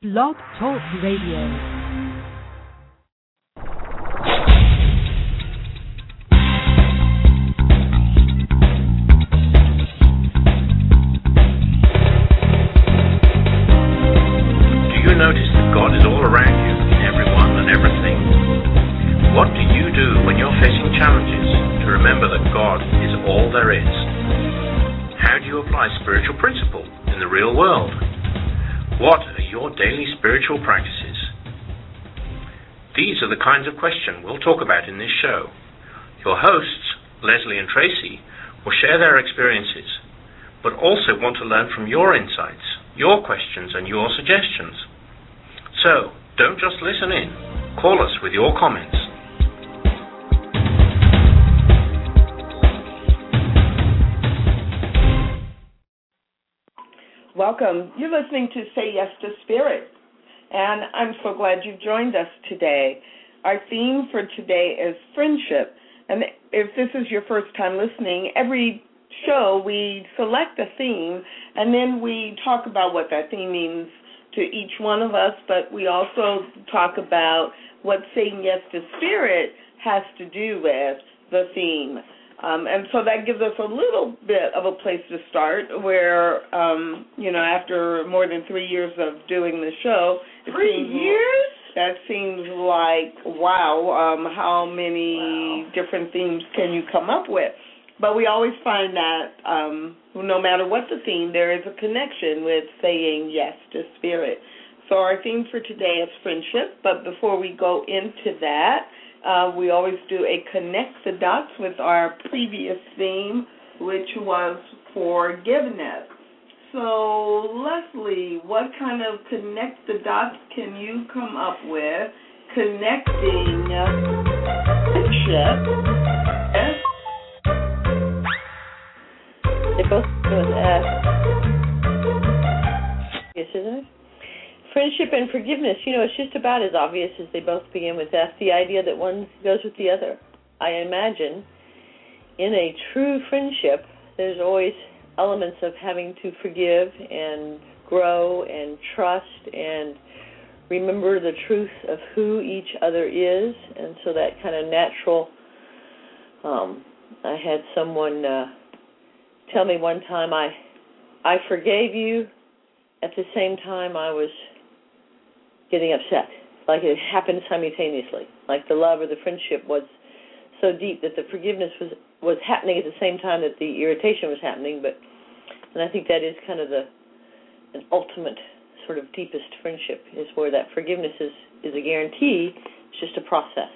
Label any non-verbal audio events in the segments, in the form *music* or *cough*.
Blog Talk Radio. Spiritual practices? These are the kinds of questions we'll talk about in this show. Your hosts, Lesley and Tracy, will share their experiences, but also want to learn from your insights, your questions, and your suggestions. So, don't just listen in. Call us with your comments. Welcome. You're listening to Say Yes to Spirit, and I'm so glad you've joined us today. Our theme for today is friendship. And if this is your first time listening, every show we select a theme and then we talk about what that theme means to each one of us, but we also talk about what saying yes to spirit has to do with the theme. Um, and so that gives us a little bit of a place to start where, um, you know, after more than three years of doing the show. Three seems- years? That seems like, wow, um, how many Wow. different themes can you come up with? But we always find that um, no matter what the theme, there is a connection with saying yes to spirit. So our theme for today is friendship. But before we go into that, uh, we always do a connect the dots with our previous theme, which was forgiveness. So, Lesley, what kind of connect the dots can you come up with connecting friendship? They both go with F. Yes, isn't it? Friendship and forgiveness, you know, it's just about as obvious as they both begin with F. The idea that one goes with the other. I imagine in a true friendship, there's always elements of having to forgive and grow and trust and remember the truth of who each other is. And so that kind of natural. Um, I had someone. Uh, tell me one time I I forgave you at the same time I was getting upset. Like it happened simultaneously. Like the love or the friendship was so deep that the forgiveness was was happening at the same time that the irritation was happening, but and I think that is kind of the an ultimate sort of deepest friendship is where that forgiveness is is a guarantee. It's just a process.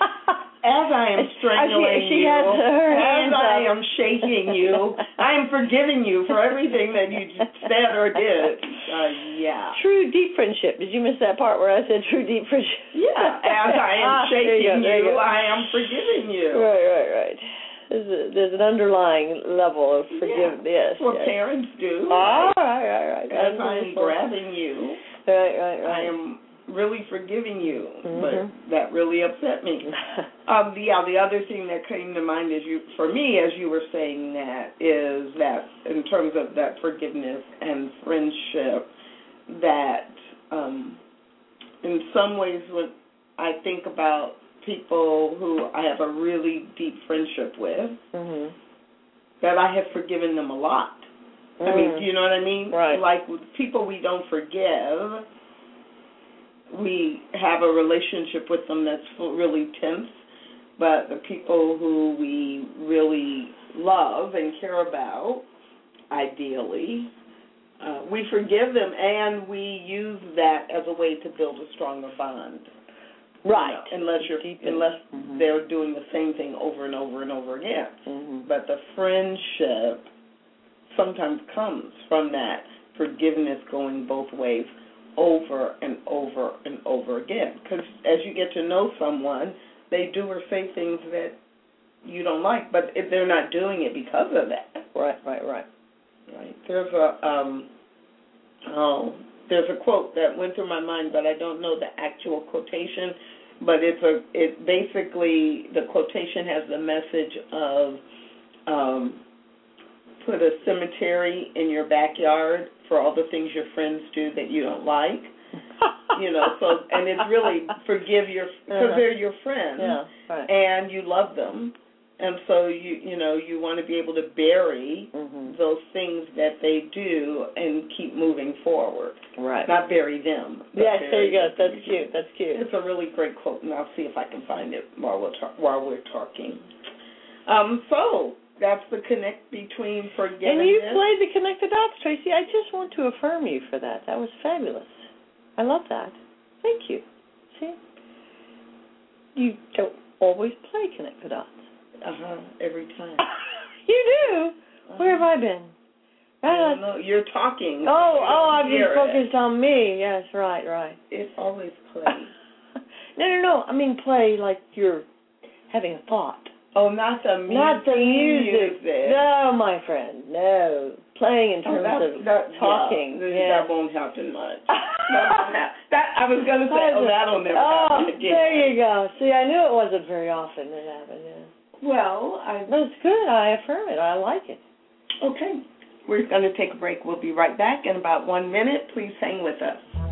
*laughs* As I am *laughs* strangling she you, her as I up. am shaking you, *laughs* I am forgiving you for everything that you said or did. Uh, yeah. True deep friendship. Did you miss that part where I said true deep friendship? Yeah, as I am *laughs* Ah, there you shaking you, you. I am forgiving you. Right, right, right. There's, a, there's an underlying level of forgiveness. Yes. What yes. parents do. Ah, right, right, right. As I'm wonderful. grabbing you, Right, right, I right. am really forgiving you, Mhm. but that really upset me. *laughs* Um, the, yeah, the other thing that came to mind is you, for me, as you were saying that, is that in terms of that forgiveness and friendship, that um, in some ways, when I think about people who I have a really deep friendship with, mhm. that I have forgiven them a lot. I Mm. mean, do you know what I mean? Right. Like with people we don't forgive, we have a relationship with them that's really tense. But the people who we really love and care about, ideally, uh, we forgive them and we use that as a way to build a stronger bond. you Right. know, unless you're Deepen. unless Mhm. they're doing the same thing over and over and over again Mhm. but the friendship sometimes comes from that forgiveness going both ways over and over and over again. Because as you get to know someone they do or say things that you don't like but if they're not doing it because of that. Right, right, right. right. There's a um oh there's a quote that went through my mind but i don't know the actual quotation. But it's a it basically the quotation has the message of um put a cemetery in your backyard for all the things your friends do that you don't like. *laughs* you know, so and it's really forgive your because Uh-huh. they're your friends yeah, right. and you love them, and so you you know you want to be able to bury Mhm. those things that they do and keep moving forward, Right. not bury them. Yes, there you go. That's cute. That's cute. It's a really great quote, and I'll see if I can find it while we're ta- while we're talking. Um, so that's the connect between forgiveness. And you played the connect the dots, Tracy. I just want to affirm you for that. That was fabulous. I love that. Thank you. See? You don't always play connect the dots. uh-huh, every time. *laughs* you do? Where have I been? I Right don't know. You're talking. Oh, oh, I've been hear it. focused on me. Yes, right, right. It always *laughs* plays. no, no, no. I mean play like you're having a thought. Oh, not the music. Not the music. music. No, my friend. No. Playing in Oh, terms that, of that, talking. Yeah, Yeah. That won't happen much. that, *laughs* that I was gonna say. Oh, that'll never oh, happen again. there you go. See, I knew it wasn't very often that happened. Yeah. Well, I it's good. I affirm it. I like it. okay. We're going to take a break. We'll be right back in about one minute. Please hang with us.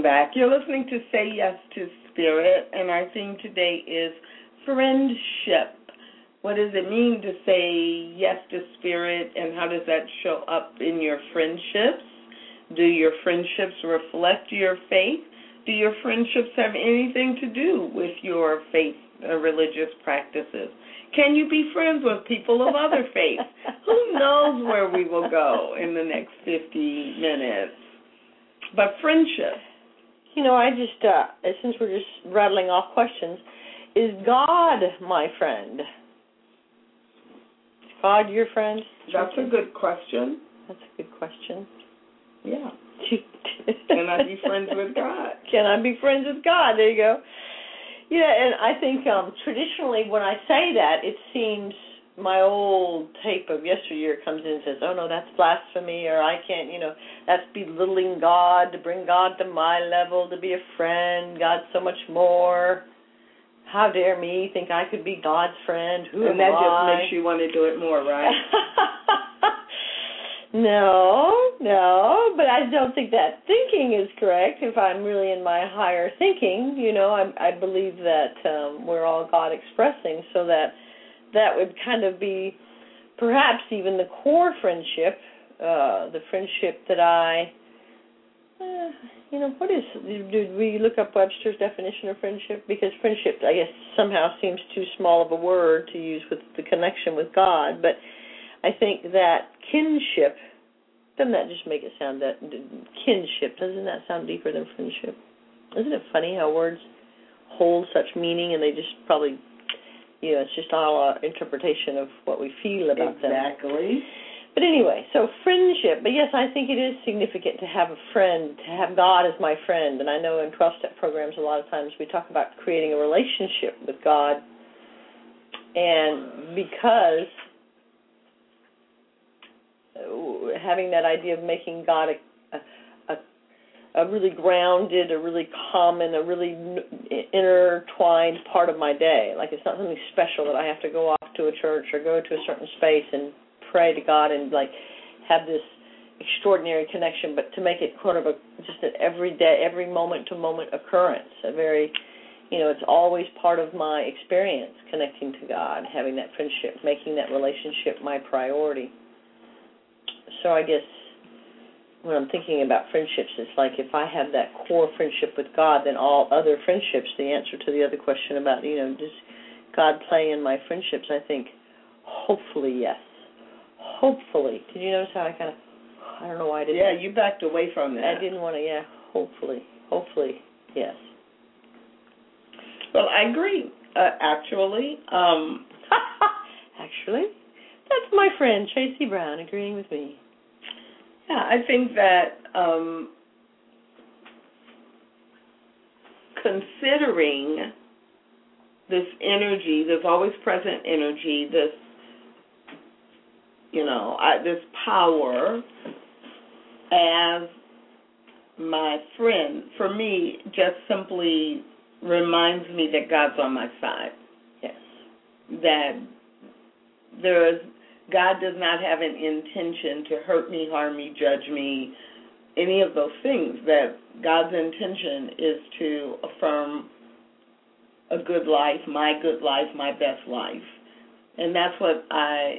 Welcome back. You're listening to Say Yes to Spirit, and our theme today is friendship. What does it mean to say yes to spirit, and how does that show up in your friendships? Do your friendships reflect your faith? Do your friendships have anything to do with your faith or religious practices? Can you be friends with people of other faiths? *laughs* Who knows where we will go in the next 50 minutes? But friendship. You know, I just uh since we're just rattling off questions, is God my friend? Is God your friend? That's a good question. That's a good question. Yeah. *laughs* Can I be friends with God? Can I be friends with God? There you go. Yeah, and I think um traditionally when I say that, it seems my old tape of yesteryear comes in and says, "Oh no, that's blasphemy," or "I can't," you know, that's belittling God to bring God to my level to be a friend. God's so much more. How dare me think I could be God's friend? Who and am that I? just makes you want to do it more, right? *laughs* no, no, but I don't think that thinking is correct. If I'm really in my higher thinking, you know, I, I believe that um, we're all God expressing, so that that would kind of be perhaps even the core friendship, uh, the friendship that I, uh, you know, what is? Did we look up Webster's definition of friendship? Because friendship, I guess, somehow seems too small of a word to use with the connection with God, but I think that kinship doesn't that just make it sound that kinship doesn't that sound deeper than friendship? Isn't it funny how words hold such meaning and they just probably you know it's just all our interpretation of what we feel about them. exactly. But anyway, so friendship. But yes, I think it is significant to have a friend, to have God as my friend. And I know in 12 step programs, a lot of times we talk about creating a relationship with God. And because uh, having that idea of making God a, a, a, really grounded, a really common, a really intertwined part of my day. Like it's not something special that I have to go off to a church or go to a certain space and pray to God and like have this extraordinary connection, but to make it kind of a just an everyday, every moment to moment occurrence, a very you know, it's always part of my experience connecting to God, having that friendship, making that relationship my priority. So I guess when I'm thinking about friendships, it's like if I have that core friendship with God, then all other friendships, the answer to the other question about, you know, does God play in my friendships, I think hopefully yes. Hopefully. Did you notice how I kind of, I don't know why I didn't. Yeah, you backed away from that. I didn't want to, yeah, hopefully. Hopefully, yes. Well, I agree. Uh, actually, um, *laughs* actually, that's my friend Tracy Brown agreeing with me. Yeah, I think that um, considering this energy, this always present energy, this you know, I, this power as my friend, for me, just simply reminds me that God's on my side. Yes. That there is God does not have an intention to hurt me, harm me, judge me, any of those things. That God's intention is to affirm a good life, my good life, my best life. And that's what I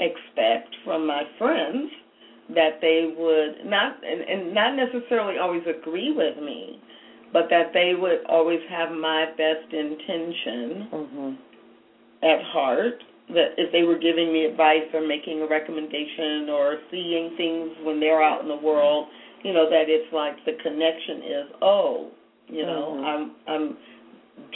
expect from my friends that they would not and, and not necessarily always agree with me, but that they would always have my best intention mm-hmm. at heart. That if they were giving me advice or making a recommendation or seeing things when they're out in the world, you know that it's like the connection is oh, you know Mhm. I'm I'm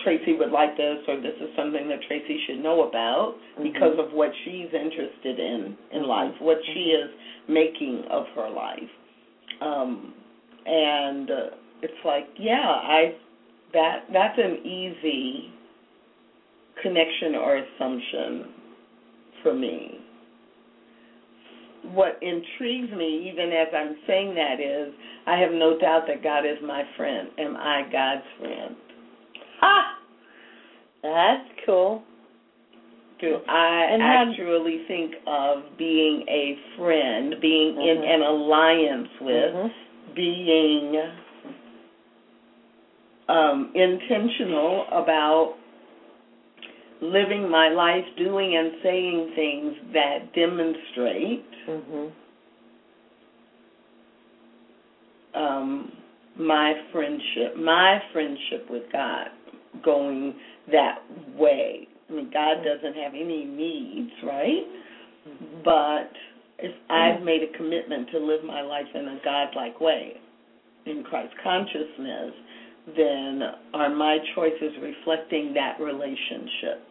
Tracy would like this or this is something that Tracy should know about Mhm. because of what she's interested in in Mhm. life, what she is making of her life. Um and uh, it's like, yeah, I that that's an easy connection or assumption for me. What intrigues me, even as I'm saying that, is I have no doubt that God is my friend. Am I God's friend? Ah, that's cool. Do I And actually think of being a friend, being in Mhm. an alliance with, Mhm. being um, intentional about living my life, doing and saying things that demonstrate Mhm. um, my friendship, my friendship with God going that way. I mean, God doesn't have any needs, right? But if I've made a commitment to live my life in a godlike way, in Christ consciousness, then are my choices reflecting that relationship?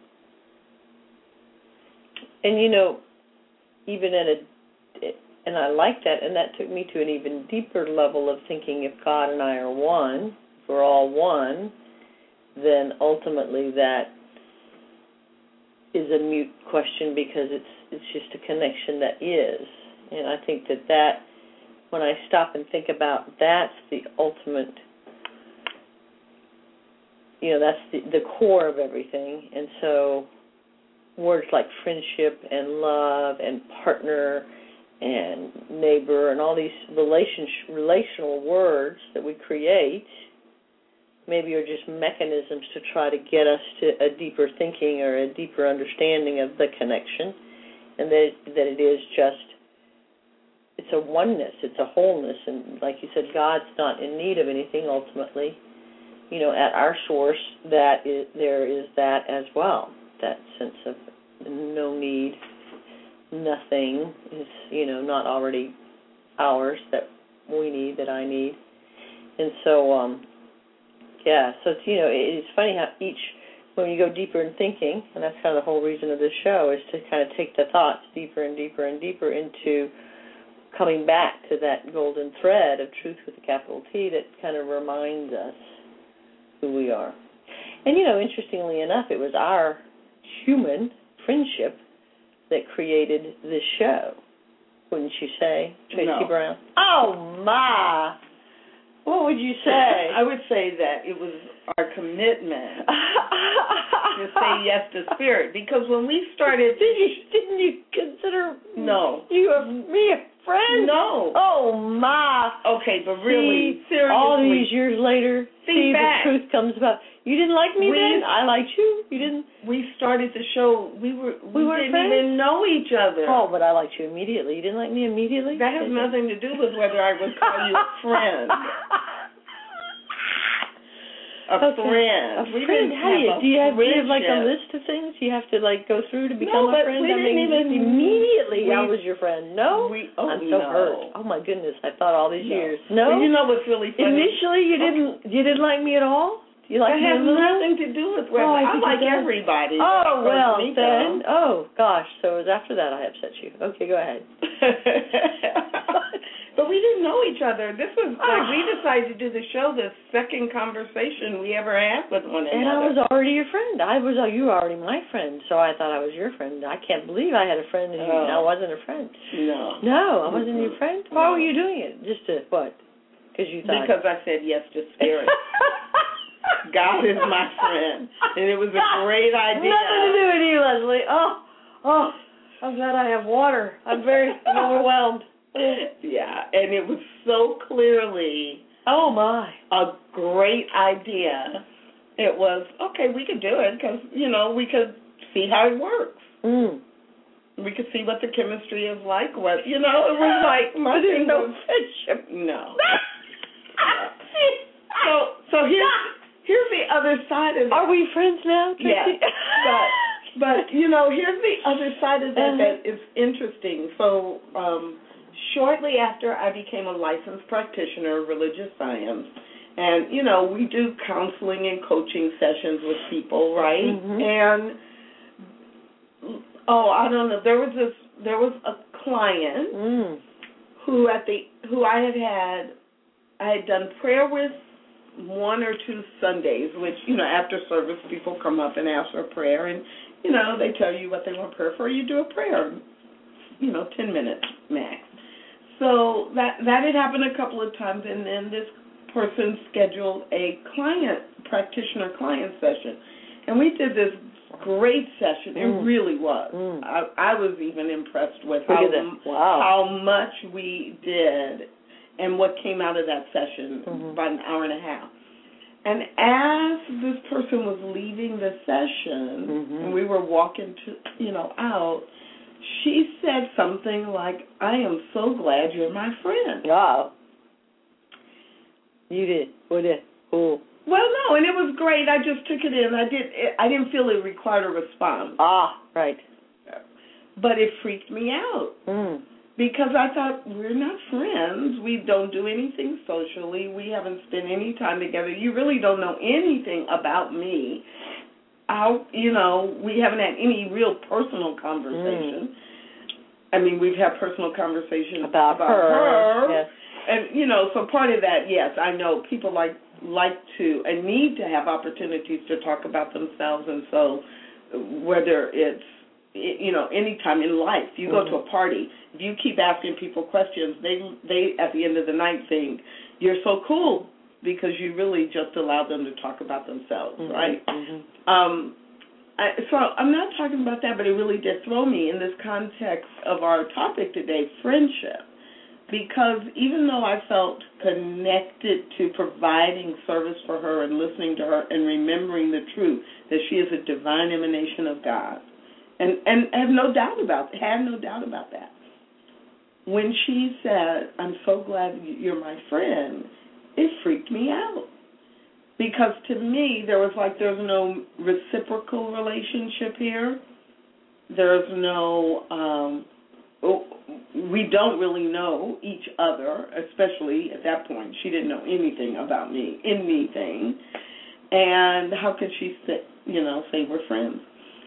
And you know, even at a, and I like that, and that took me to an even deeper level of thinking. If God and I are one, if we're all one, then ultimately that is a mute question because it's it's just a connection that is. And I think that that when I stop and think about that's the ultimate you know that's the the core of everything and so words like friendship and love and partner and neighbor and all these relational words that we create maybe are just mechanisms to try to get us to a deeper thinking or a deeper understanding of the connection and that that it is just it's a oneness it's a wholeness. And like you said god's not in need of anything ultimately you know at our source that is there is that as well that sense of no need nothing is you know not already ours that we need that i need and so um yeah so it's you know it's funny how each when you go deeper in thinking and that's kind of the whole reason of this show is to kind of take the thoughts deeper and deeper and deeper into coming back to that golden thread of truth with a capital T that kind of reminds us who we are. And you know, interestingly enough, it was our human friendship that created this show. Wouldn't you say, Tracy No. Brown? Oh my! What would you say? *laughs* I would say that it was our commitment *laughs* to say *laughs* yes to spirit because when we started, Did you, didn't you consider no, you a, me a friend? no. Oh my! Okay, but really, See, seriously, all these years later, see back. the truth comes about. You didn't like me We- then. I liked you. You didn't. we started the show. We were we, We didn't friends? even know each other. Oh, but I liked you immediately. You didn't like me immediately. That has nothing to do with whether I would call you a *laughs* friend. A Okay. friend. A We friend? How do you have do? You have, do you have like a list of things you have to like go through to become but a friend? No, but we I didn't mean, even- immediately I was your friend. No, We, oh, I'm so no. hurt. Oh my goodness, I thought all these No. years. Well, No, you know what's really funny? initially you didn't. You didn't like me at all. You that me a has nothing to do with whether Oh, I I, like everybody. Oh as far as well, me then. goes. Oh gosh, so it was after that I upset you. Okay, go ahead. *laughs* but we didn't know each other. This was like Ah. we decided to do the show the second conversation we ever had with one another. And. I was already your friend. I was. Oh, you were already my friend, so I thought I was your friend. I can't believe I had a friend and Oh. I wasn't a friend. no. No, I wasn't your Mhm. friend. Why were you doing it? Just to what? Because you thought. Because I said yes to spirit. *laughs* God is my friend, and it was a great idea. Nothing to do with you, Lesley. Oh, oh, I'm glad I have water. I'm very *laughs* overwhelmed. *laughs* Yeah, and it was so clearly Oh my. a great idea. It was okay. We could do it because you know we could see how it works. Mm. We could see what the chemistry is like. What you know, it was *laughs* like there's nothing. *laughs* no was- friendship. no. So so here's here's the other side of it. Are we friends now? Yes, but but you know, here's the other side of that Uh-huh. that is interesting. So um, shortly after I became a licensed practitioner of religious science, and you know, we do counseling and coaching sessions with people, right? Mhm. And oh, I don't know. There was this. There was a client Mm. who at the who I had had I had done prayer with one or two Sundays, which you know after service people come up and ask for prayer, and you know they tell you what they want prayer for. You do a prayer, you know, ten minutes max. So that that had happened a couple of times, and then this person scheduled a client practitioner client session, and we did this great session. It Mm. really was. Mm. I, I was even impressed with how. Wow. how much we did and what came out of that session Mhm. about an hour and a half. And as this person was leaving the session Mhm. and we were walking to you know out, she said something like, I am so glad you're my friend. Wow. You did. What did? Oh. Well no, and it was great. I just took it in. I did I didn't feel it required a response. Ah, right. But it freaked me out. Mm. because I thought we're not friends. We don't do anything socially. We haven't spent any time together. You really don't know anything about me. How you know we haven't had any real personal conversation. Mm. I mean, we've had personal conversations About, her. Yes. and you know, so part of that, yes, I know people like like to and need to have opportunities to talk about themselves, and so whether it's you know any time in life, you go to mm-hmm. a party, if you keep asking people questions, they they at the end of the night think you're so cool because you really just allow them to talk about themselves, Mhm, right? mhm. Um, I, so I'm not talking about that, but it really did throw me in this context of our topic today, friendship. Because even though I felt connected to providing service for her and listening to her and remembering the truth that she is a divine emanation of God, and and have no doubt about had no doubt about that. When she said, "I'm so glad you're my friend," it freaked me out. Because to me there was like there's no reciprocal relationship here. There's no um oh, we don't really know each other especially at that point. She didn't know anything about me anything. And how could she say you know say we're friends?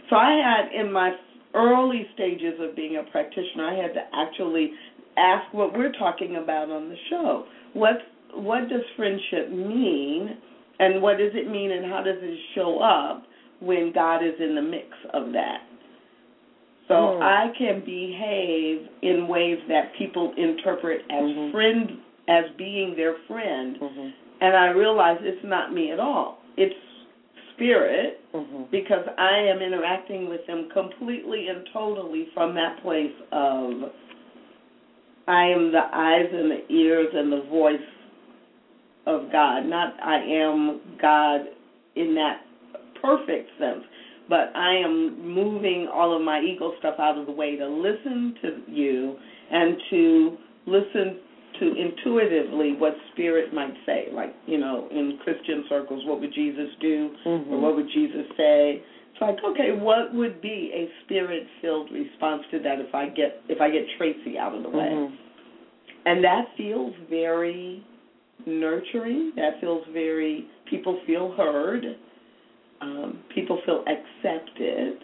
So i had in my early stages of being a practitioner i had to actually ask what we're talking about on the show. What what does friendship mean and what does it mean and how does it show up when God is in the mix of that? So Mm. I can behave in ways that people interpret as Mhm. friend as being their friend Mhm. and I realize it's not me at all. It's spirit Mhm. because I am interacting with them completely and totally from that place of I am the eyes and the ears and the voice of God. Not I am God in that perfect sense, but I am moving all of my ego stuff out of the way to listen to you and to listen to intuitively what spirit might say. Like, you know, in Christian circles, what would Jesus do? Mhm. or what would Jesus say? It's like, okay, what would be a spirit filled response to that if I get if I get Tracy out of the way? Mhm. And that feels very nurturing. That feels very people feel heard. Um, people feel accepted.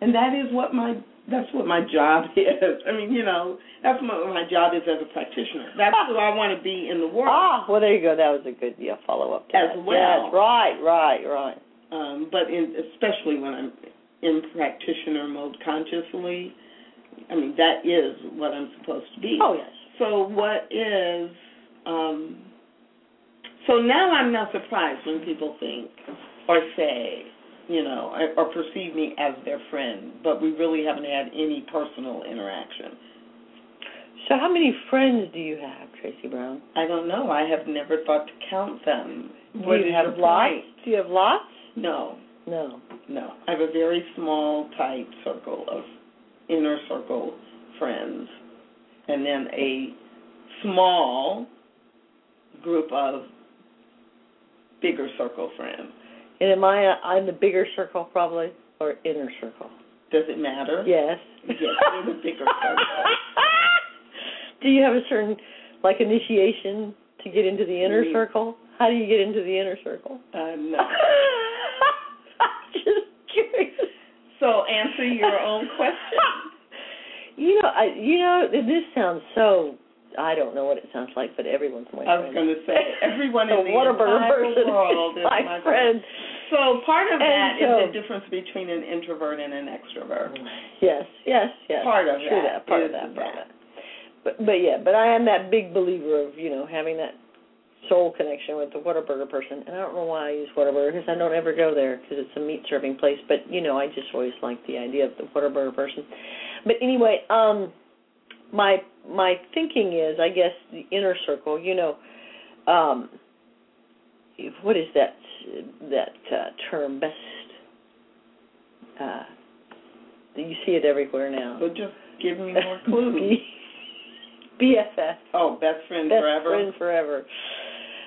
And that is what my that's what my job *laughs* is. I mean, you know, that's what my job is as a practitioner. That's who I want to be in the world. Ah, well, there you go. That was a good yeah follow up. As well. Yes, right, right, right. um, but in, especially when I'm in practitioner mode consciously, I mean that is what I'm supposed to be. Oh yes. So what is um, so now I'm not surprised when people think or say, you know, or, or perceive me as their friend, but we really haven't had any personal interaction. So, how many friends do you have, Tracy Brown? I don't know. I have never thought to count them. Do What you have lots? point? Do you have lots? No. No. No, I have a very small, tight circle of inner circle friends, and then a small group of bigger circle friends. And am I I'm the bigger circle probably or inner circle? Does it matter? Yes. Yes, you're the bigger circle. *laughs* do you have a certain like initiation to get into the inner Mm. circle? How do you get into the inner circle? Uh, *laughs* no. Just curious. So answer your own question. *laughs* You know, I you know, this sounds so I don't know what it sounds like, but everyone's my friend. I was going to say *laughs* everyone in the entire world is is my, my friend. So part of And that is so- the difference between an introvert and an extrovert. Yes, yes, yes. Part of True that part of that, part of that. that. But but yeah, but I am that big believer of you know having that soul connection with the Whataburger person, and I don't know why I use Whataburger because I don't ever go there because it's a meat serving place. But you know, I just always like the idea of the Whataburger person. But anyway, um, my my thinking is, I guess the inner circle. You know, um, what is that that uh, term? Best. Uh, you see it everywhere now. But just give me more *laughs* clues. BFF. Oh, best friend Best forever. friend forever.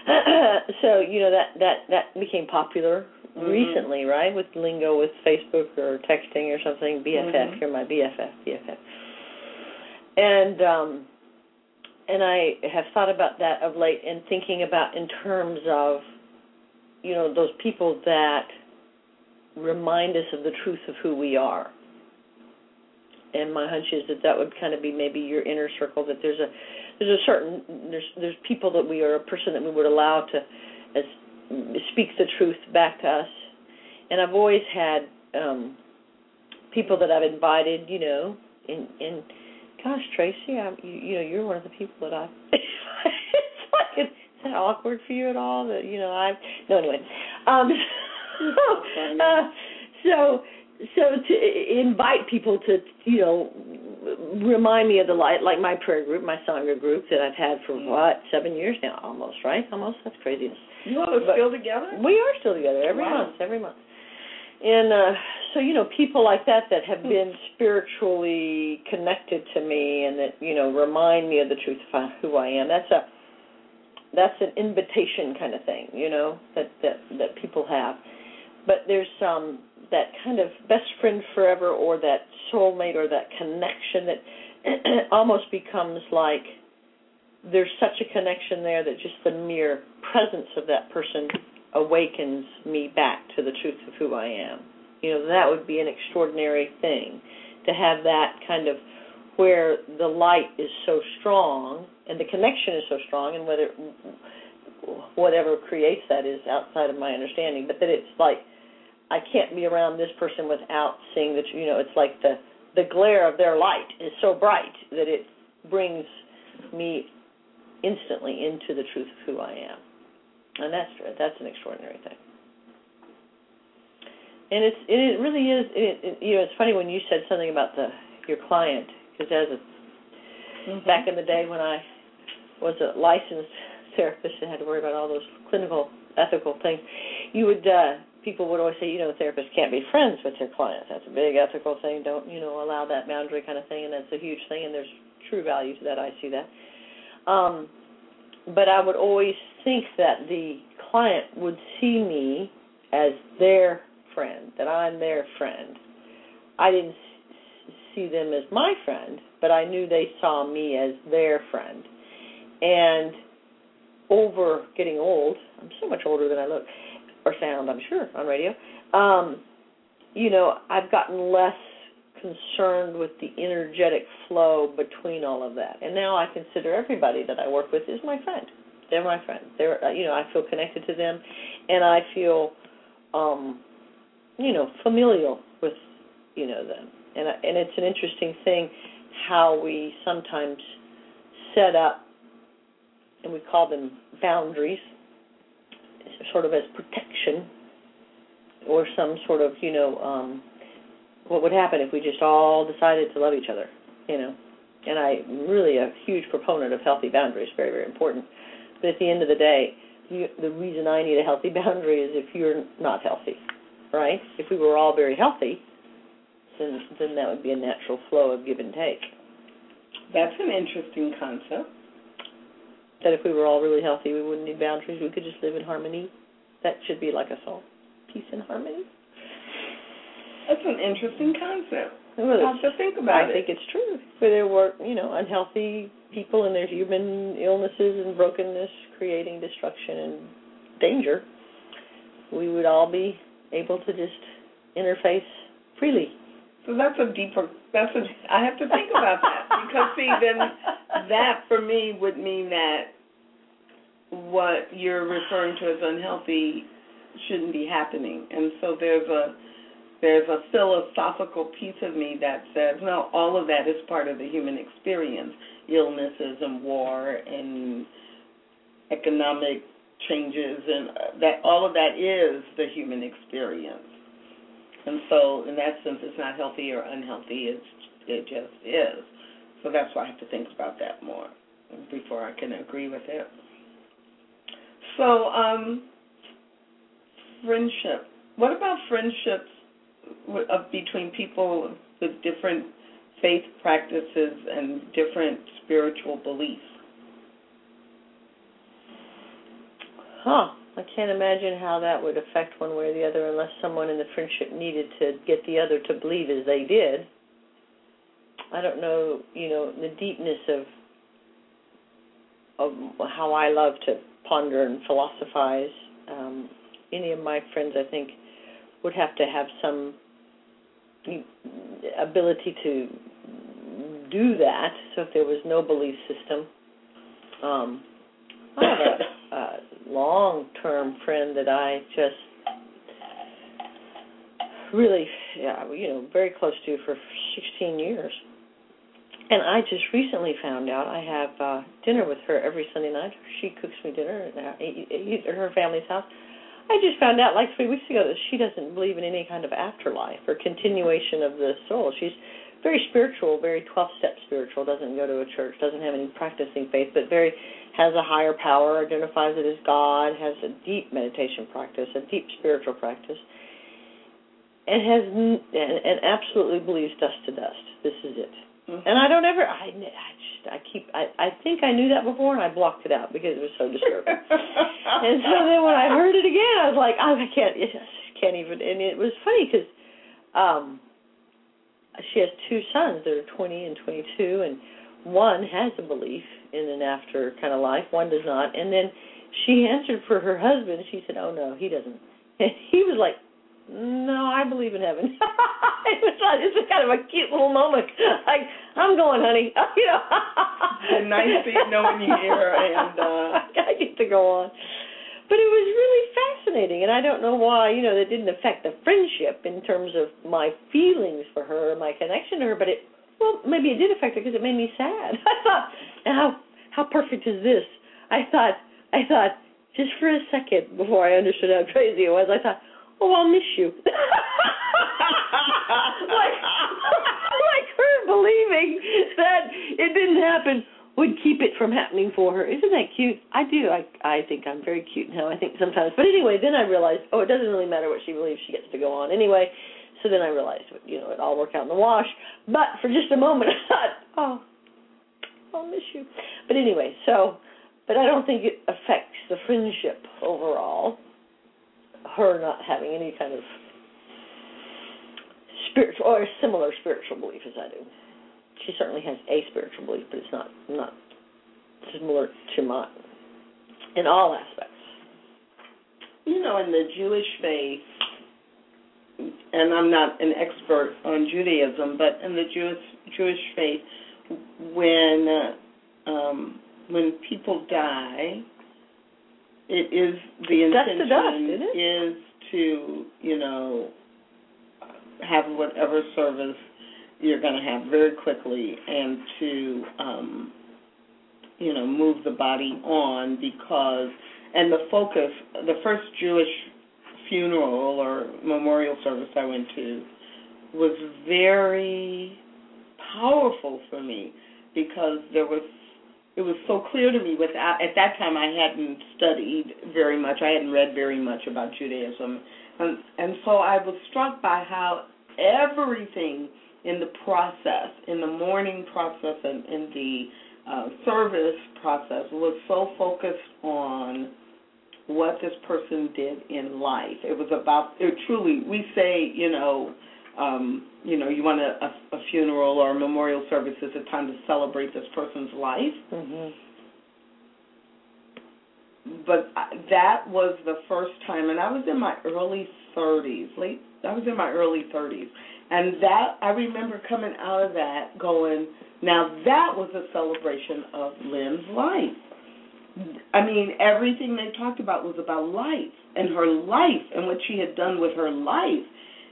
*clears throat* so you know that that that became popular Mhm. recently, right? With lingo, with Facebook or texting or something. BFF, Mhm. you're my BFF, BFF. And um, and I have thought about that of late, and thinking about in terms of, you know, those people that remind us of the truth of who we are. And my hunch is that that would kind of be maybe your inner circle. That there's a there's a certain there's there's people that we are a person that we would allow to as speak the truth back to us. And I've always had um people that I've invited, you know, in in gosh, Tracy, I you, you know, you're one of the people that I *laughs* it's like is that awkward for you at all that you know I no anyway. Um so, *laughs* *laughs* uh, so so to invite people to you know remind me of the light like my prayer group my sangha group that i've had for what seven years now almost right almost that's craziness You all are still together? we are still together every Wow. month every month and uh so you know people like that that have been spiritually connected to me and that you know remind me of the truth of who i am that's a that's an invitation kind of thing you know that that that people have. But there's um that kind of best friend forever or that soulmate or that connection that *clears throat* almost becomes like there's such a connection there that just the mere presence of that person awakens me back to the truth of who I am. You know, that would be an extraordinary thing to have that kind of where the light is so strong and the connection is so strong and whether whatever creates that is outside of my understanding, but that it's like I can't be around this person without seeing that you know it's like the the glare of their light is so bright that it brings me instantly into the truth of who I am, and that's that's an extraordinary thing. and it's it really is. It, it, you know, it's funny when you said something about the your client because as a Mhm. back in the day when I was a licensed *laughs* therapist and had to worry about all those clinical ethical things, you would uh people would always say, you know, therapists can't be friends with their clients. That's a big ethical thing. Don't, you know, allow that boundary kind of thing and that's a huge thing and there's true value to that. I see that. Um but I would always think that the client would see me as their friend, that I'm their friend. I didn't see them as my friend, but I knew they saw me as their friend. And over getting old, I'm so much older than I look or sound, I'm sure, on radio. Um, you know, I've gotten less concerned with the energetic flow between all of that. And now I consider everybody that I work with is my friend. They're my friend. They're uh, you know, I feel connected to them and I feel um you know, familial with you know them. And I, and it's an interesting thing how we sometimes set up and we call them boundaries sort of as protection or some sort of, you know, um what would happen if we just all decided to love each other, you know. And I'm really a huge proponent of healthy boundaries, very, very important. But at the end of the day, you, the reason I need a healthy *laughs* boundary is if you're not healthy, right? If we were all very healthy, then then that would be a natural flow of give and take. That's an interesting concept. That if we were all really healthy, we wouldn't need boundaries. We could just live in harmony. That should be like a song, peace and harmony. That's an interesting concept. Well, have to think about I it. think it's true. Where there were, you know, unhealthy people and there's human illnesses and brokenness creating destruction and danger, we would all be able to just interface freely. So that's a deeper. That's a. I have to think about that *laughs* because see, then that for me would mean that what you're referring to as unhealthy shouldn't be happening, and so there's a there's a philosophical piece of me that says no, all of that is part of the human experience, illnesses and war and economic changes and uh, that all of that is the human experience. And so, in that sense, it's not healthy or unhealthy. It's it just is. So that's why I have to think about that more before I can agree with it. So, um, friendship. What about friendships of between people with different faith practices and different spiritual beliefs? Huh. I can't imagine how that would affect one way or the other unless someone in the friendship needed to get the other to believe as they did. I don't know, you know, the deepness of of how I love to ponder and philosophize. Um, any of my friends, I think, would have to have some ability to do that. So if there was no belief system, um, I have a, a long-term friend that I just really, yeah, you know, very close to for 16 years. And I just recently found out I have uh dinner with her every Sunday night. She cooks me dinner at her family's house. I just found out like three weeks ago that she doesn't believe in any kind of afterlife or continuation of the soul. She's very spiritual, very 12-step spiritual. Doesn't go to a church, doesn't have any practicing faith, but very has a higher power, identifies it as God, has a deep meditation practice, a deep spiritual practice, and has and, and absolutely believes dust to dust. This is it. Mm-hmm. And I don't ever. I, I just. I keep. I. I think I knew that before, and I blocked it out because it was so disturbing. *laughs* and so then when I heard it again, I was like, oh, I can't. I just can't even. And it was funny because um, she has two sons that are 20 and 22, and one has a belief in an after kind of life. One does not. And then she answered for her husband. She said, "Oh no, he doesn't." *laughs* And he was like, no, I believe in heaven. it was *laughs* it's kind of a cute little moment. Like, I'm going, honey. *laughs* you know. a nice thing knowing you here, and uh, *laughs* I get to go on. But it was really fascinating, and I don't know why. You know, that didn't affect the friendship in terms of my feelings for her, my connection to her. But it, well, maybe it did affect her because it made me sad. I thought, how how perfect is this? I thought, I thought, just for a second before I understood how crazy it was, I thought, "Oh, I'll miss you." *laughs* like, *laughs* like her believing that it didn't happen would keep it from happening for her. Isn't that cute? I do. I I think I'm very cute now. I think sometimes. But anyway, then I realized, oh, it doesn't really matter what she believes. She gets to go on anyway. So then I realized, you know, it all worked out in the wash. But for just a moment, *laughs* I thought, oh, I'll miss you. But anyway, so, but I don't think it affects the friendship overall. Her not having any kind of spiritual or similar spiritual belief as I do. She certainly has a spiritual belief, but it's not not similar to mine in all aspects. You know, in the Jewish faith, and I'm not an expert on Judaism, but in the Jewish Jewish faith, when uh, um, when people die, it is the intention dust, is to you know have whatever service you're going to have very quickly and to um, you know move the body on because and the focus the first Jewish funeral or memorial service I went to was very powerful for me because there was it was so clear to me without at that time I hadn't studied very much I hadn't read very much about Judaism and and so I was struck by how everything in the process in the mourning process and in the uh, service process was so focused on what this person did in life. It was about it truly. We say, you know, um, you know, you want a, a, a funeral or a memorial service is a time to celebrate this person's life. Mm-hmm. But that was the first time, and I was in my early 30s, late. I was in my early 30s, and that I remember coming out of that going. Now that was a celebration of Lynn's life I mean, everything they talked about was about life and her life and what she had done with her life.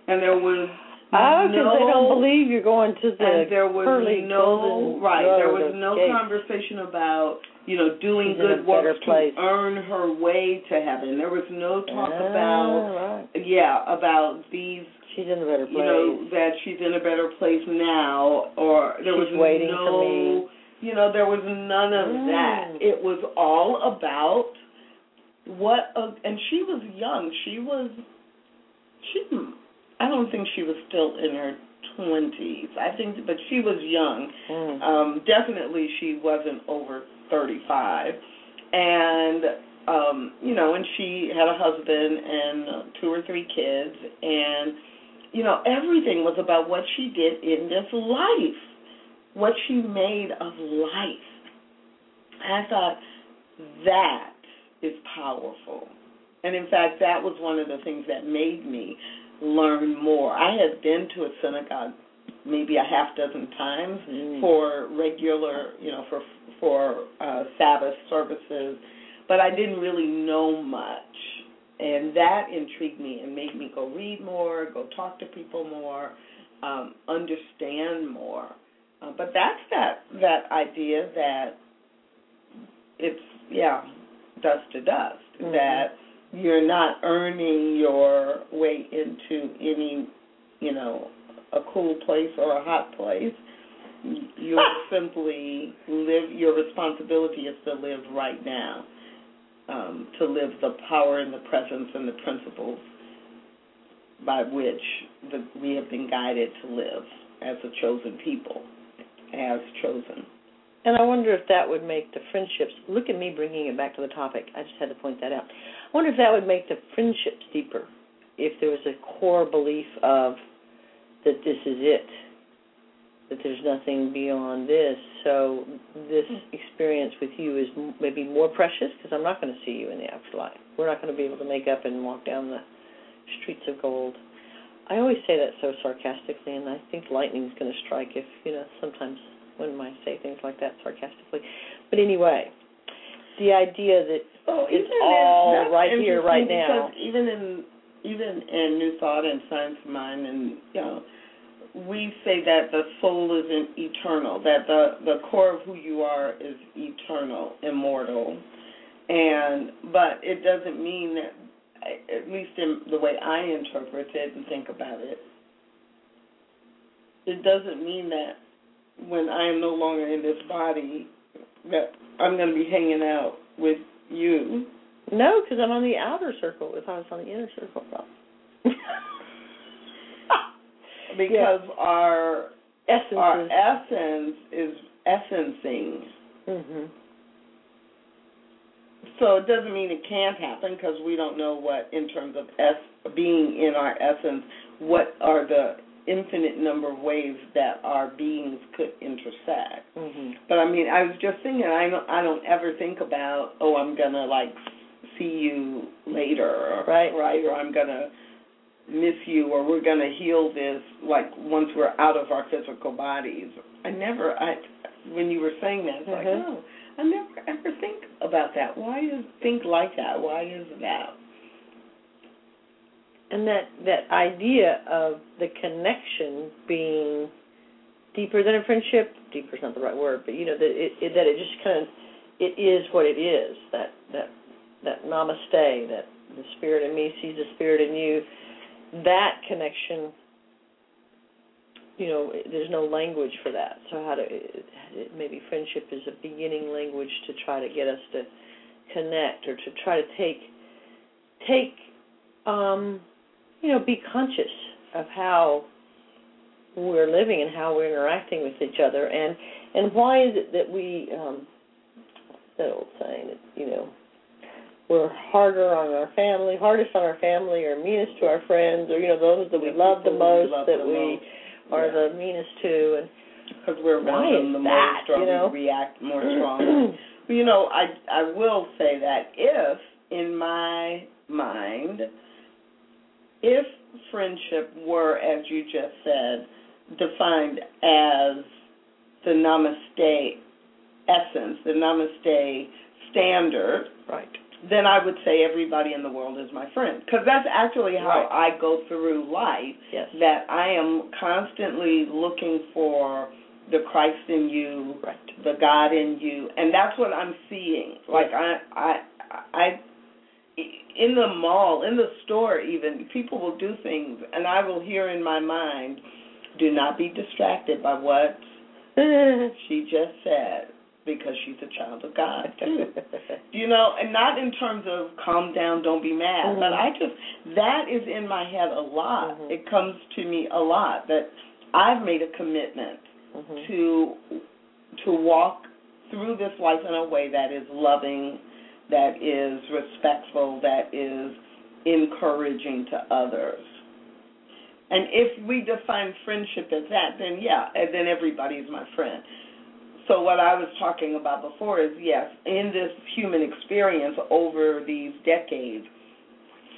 And there was Oh, because no, they don't believe you're going to the and there was pearly no right. There was no escape. conversation about you know doing She's good works to earn her way to heaven. There was no talk Ah, about right. yeah about these She's in a better place. you know that she's in a better place now or there She's was waiting no for me. you know there was none of Mm. that it was all about what a, and she was young she was she i don't think she was still in her twenties. I think but she was young. Mm. um definitely she wasn't over thirty five and um you know and she had a husband and two or three kids. And you know everything was about what she did in this life what she made of life. And i thought that is powerful. And in fact that was one of the things that made me learn more i had been to a synagogue maybe a half dozen times Mm. for regular, you know, for for uh, Sabbath services, but I didn't really know much, and that intrigued me and made me go read more, go talk to people more, um, understand more. Uh, but that's that that idea that it's yeah, dust to dust. Mhm. That you're not earning your way into any, you know, a cool place or a hot place. You're simply live. Your responsibility is to live right now, um, to live the power and the presence and the principles by which the, we have been guided to live as a chosen people, as chosen. And I wonder if that would make the friendships. Look at me bringing it back to the topic. I just had to point that out. I wonder if that would make the friendships deeper. If there was a core belief of that this is it, that there's nothing beyond this. So this hmm. experience with you is maybe more precious because I'm not going to see you in the afterlife. We're not going to be able to make up and walk down the streets of gold. I always say that so sarcastically, and I think lightning's going to strike if you know sometimes when I say things like that sarcastically. But anyway, the idea that Oh, It's all in, right here, right now. Even in even in New Thought and Science of Mind, and you know, we say that the soul isn't eternal. That the the core of who you are is eternal, immortal, and but it doesn't mean that at least in the way I interpret it and think about it, it doesn't mean that when I am no longer in this body that I'm going to be hanging out with you. No, because I'm on the outer circle. If I was on the inner circle, probably. *laughs* because yeah. our essence our essence is essencing. hmm So it doesn't mean it can't happen because we don't know what, in terms of es- being in our essence, what are the infinite number of ways that our beings could intersect. Mm-hmm. But I mean, I was just thinking, I don't, I don't ever think about, oh, I'm gonna like see you later, right? Right, or I'm gonna miss you, or we're gonna heal this like once we're out of our physical bodies. I never, I when you were saying that, it's mm-hmm. like, oh, I never ever think about that. Why is think like that? Why is that? And that that idea of the connection being deeper than a friendship deeper is not the right word but you know that it, it that it just kind of it is what it is that that that namaste that the spirit in me sees the spirit in you. That connection you know there's no language for that. So how to maybe friendship is a beginning language to try to get us to connect or to try to take take um you know, be conscious of how we're living and how we're interacting with each other, and and why is it that we um, that old saying that you know we're harder on our family, hardest on our family, or meanest to our friends, or you know those that we love the most, love that we most. are yeah. the meanest to, and because we're around them the that, most, or you know? we react more *clears throat* strongly. you know, I I will say that if in my mind if friendship were, as you just said, defined as the namaste essence, the namaste standard, right. then I would say everybody in the world is my friend. Because that's actually how right. I go through life. Yes. That I am constantly looking for the Christ in you, right. the God in you, and that's what I'm seeing. Like I, I, I in the mall, in the store, even people will do things, and I will hear in my mind, "Do not be distracted by what *laughs* she just said." Because she's a child of God *laughs* you know, and not in terms of calm down, don't be mad, mm-hmm. but I just that is in my head a lot. Mm-hmm. It comes to me a lot that I've made a commitment mm-hmm. to to walk through this life in a way that is loving that is respectful, that is encouraging to others. And if we define friendship as that, then yeah, and then everybody is my friend. So what I was talking about before is yes, in this human experience over these decades,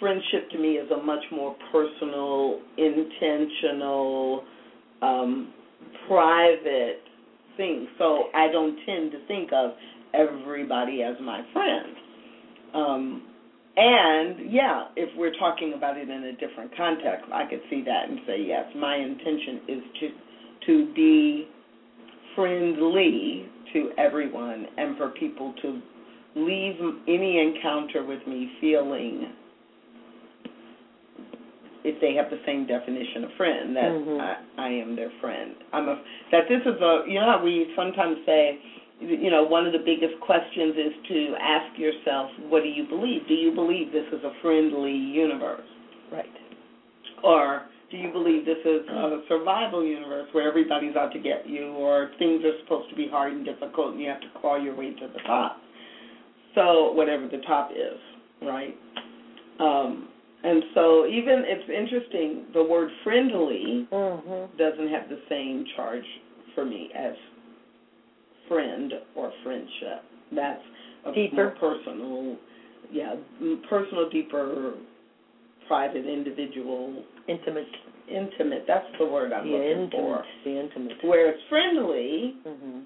friendship to me is a much more personal, intentional, um, private thing. So I don't tend to think of everybody as my friend. Um, and yeah, if we're talking about it in a different context, I could see that and say yes. My intention is to to be friendly to everyone, and for people to leave any encounter with me feeling if they have the same definition of friend that mm-hmm. I, I am their friend. I'm a that this is a you know how we sometimes say you know, one of the biggest questions is to ask yourself, what do you believe? Do you believe this is a friendly universe? Right. Or do you believe this is a survival universe where everybody's out to get you, or things are supposed to be hard and difficult and you have to claw your way to the top? So, whatever the top is, right? Um, and so, even it's interesting, the word friendly mm-hmm. doesn't have the same charge for me as friend or friendship. That's a deeper, personal, yeah, personal, deeper, private, individual, intimate. Intimate. That's the word I'm yeah, looking intimate, for. The intimate. Whereas friendly mm-hmm.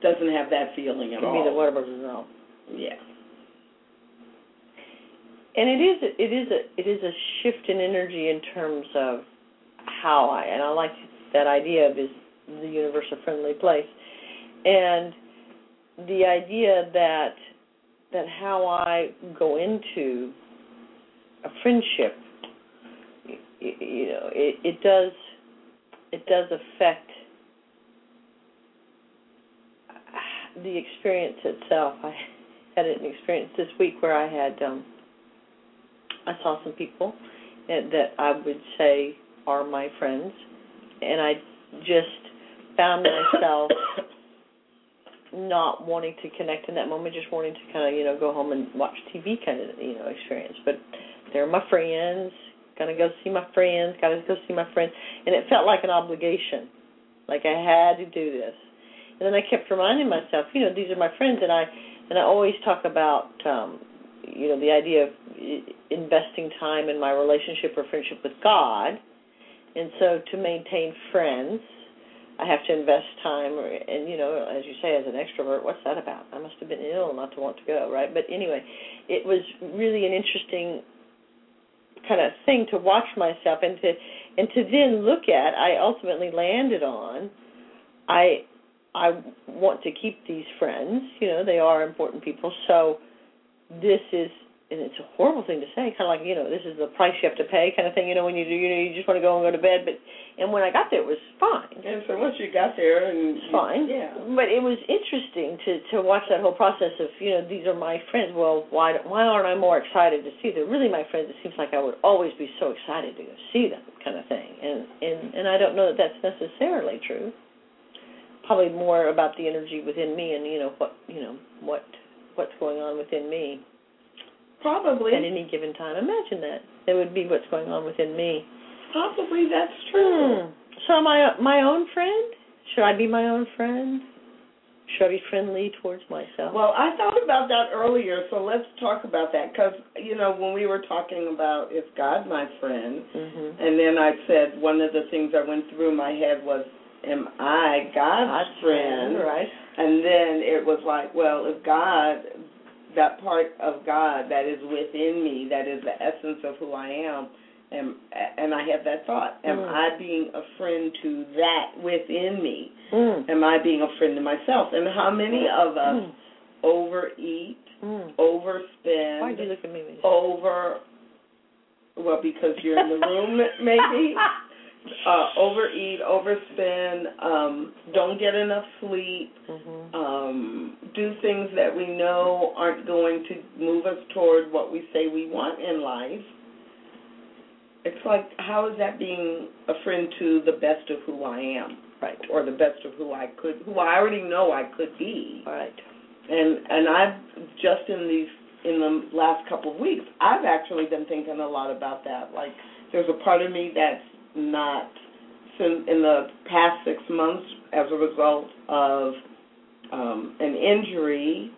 doesn't have that feeling at Give all. me the whatever zone. Yeah. And it is it is a it is a shift in energy in terms of how I and I like that idea of is the universe a friendly place and the idea that that how I go into a friendship, you, know, it, it does it does affect the experience itself. I had an experience this week where I had um I saw some people that I would say are my friends and I just found myself not wanting to connect in that moment, just wanting to kind of, you know, go home and watch TV kind of, you know, experience. But they're my friends, gonna go see my friends, gotta go see my friends. And it felt like an obligation. Like I had to do this. And then I kept reminding myself, you know, these are my friends and I and I always talk about um you know, the idea of investing time in my relationship or friendship with God. And so to maintain friends, I have to invest time, or, and you know, as you say, as an extrovert, what's that about? I must have been ill not to want to go, right? But anyway, it was really an interesting kind of thing to watch myself and to and to then look at. I ultimately landed on. I I want to keep these friends. You know, they are important people. So this is and it's a horrible thing to say, kind of like you know, this is the price you have to pay, kind of thing. You know, when you do, you know, you just want to go and go to bed. But and when I got there, it was fine. And so once you got there, and it's fine. Yeah. But it was interesting to to watch that whole process of you know these are my friends. Well, why why aren't I more excited to see them? Really, my friends. It seems like I would always be so excited to go see them, kind of thing. And and and I don't know that that's necessarily true. Probably more about the energy within me and you know what you know what what's going on within me Probably. at any given time. Imagine that. That would be what's going on within me. Probably that's true. Hmm. So am I my own friend? Should I be my own friend? Should I be friendly towards myself? Well, I thought about that earlier, so let's talk about that because you know when we were talking about is God my friend, hmm and then I said one of the things I went through my head was, am I God's, friend? right? And then it was like, well, if God, that part of God that is within me, that is the essence of who I am, am, and I have that thought, am Mm. I being a friend to that within me? Mm. Am I being a friend to myself? And how many of us Mm. overeat, Mm. overspend, Why do you look at me? when you say- over, well, because you're in the room, maybe *laughs* uh, overeat, overspend, um, don't get enough sleep, Mhm. um, do things that we know aren't going to move us toward what we say we want in life. It's like, how is that being a friend to the best of who I am, Right. or the best of who I could, who I already know I could be? Right. And and I've just in these in the last couple of weeks, I've actually been thinking a lot about that. Like, there's a part of me that's not since in the past six months as a result of um, an injury,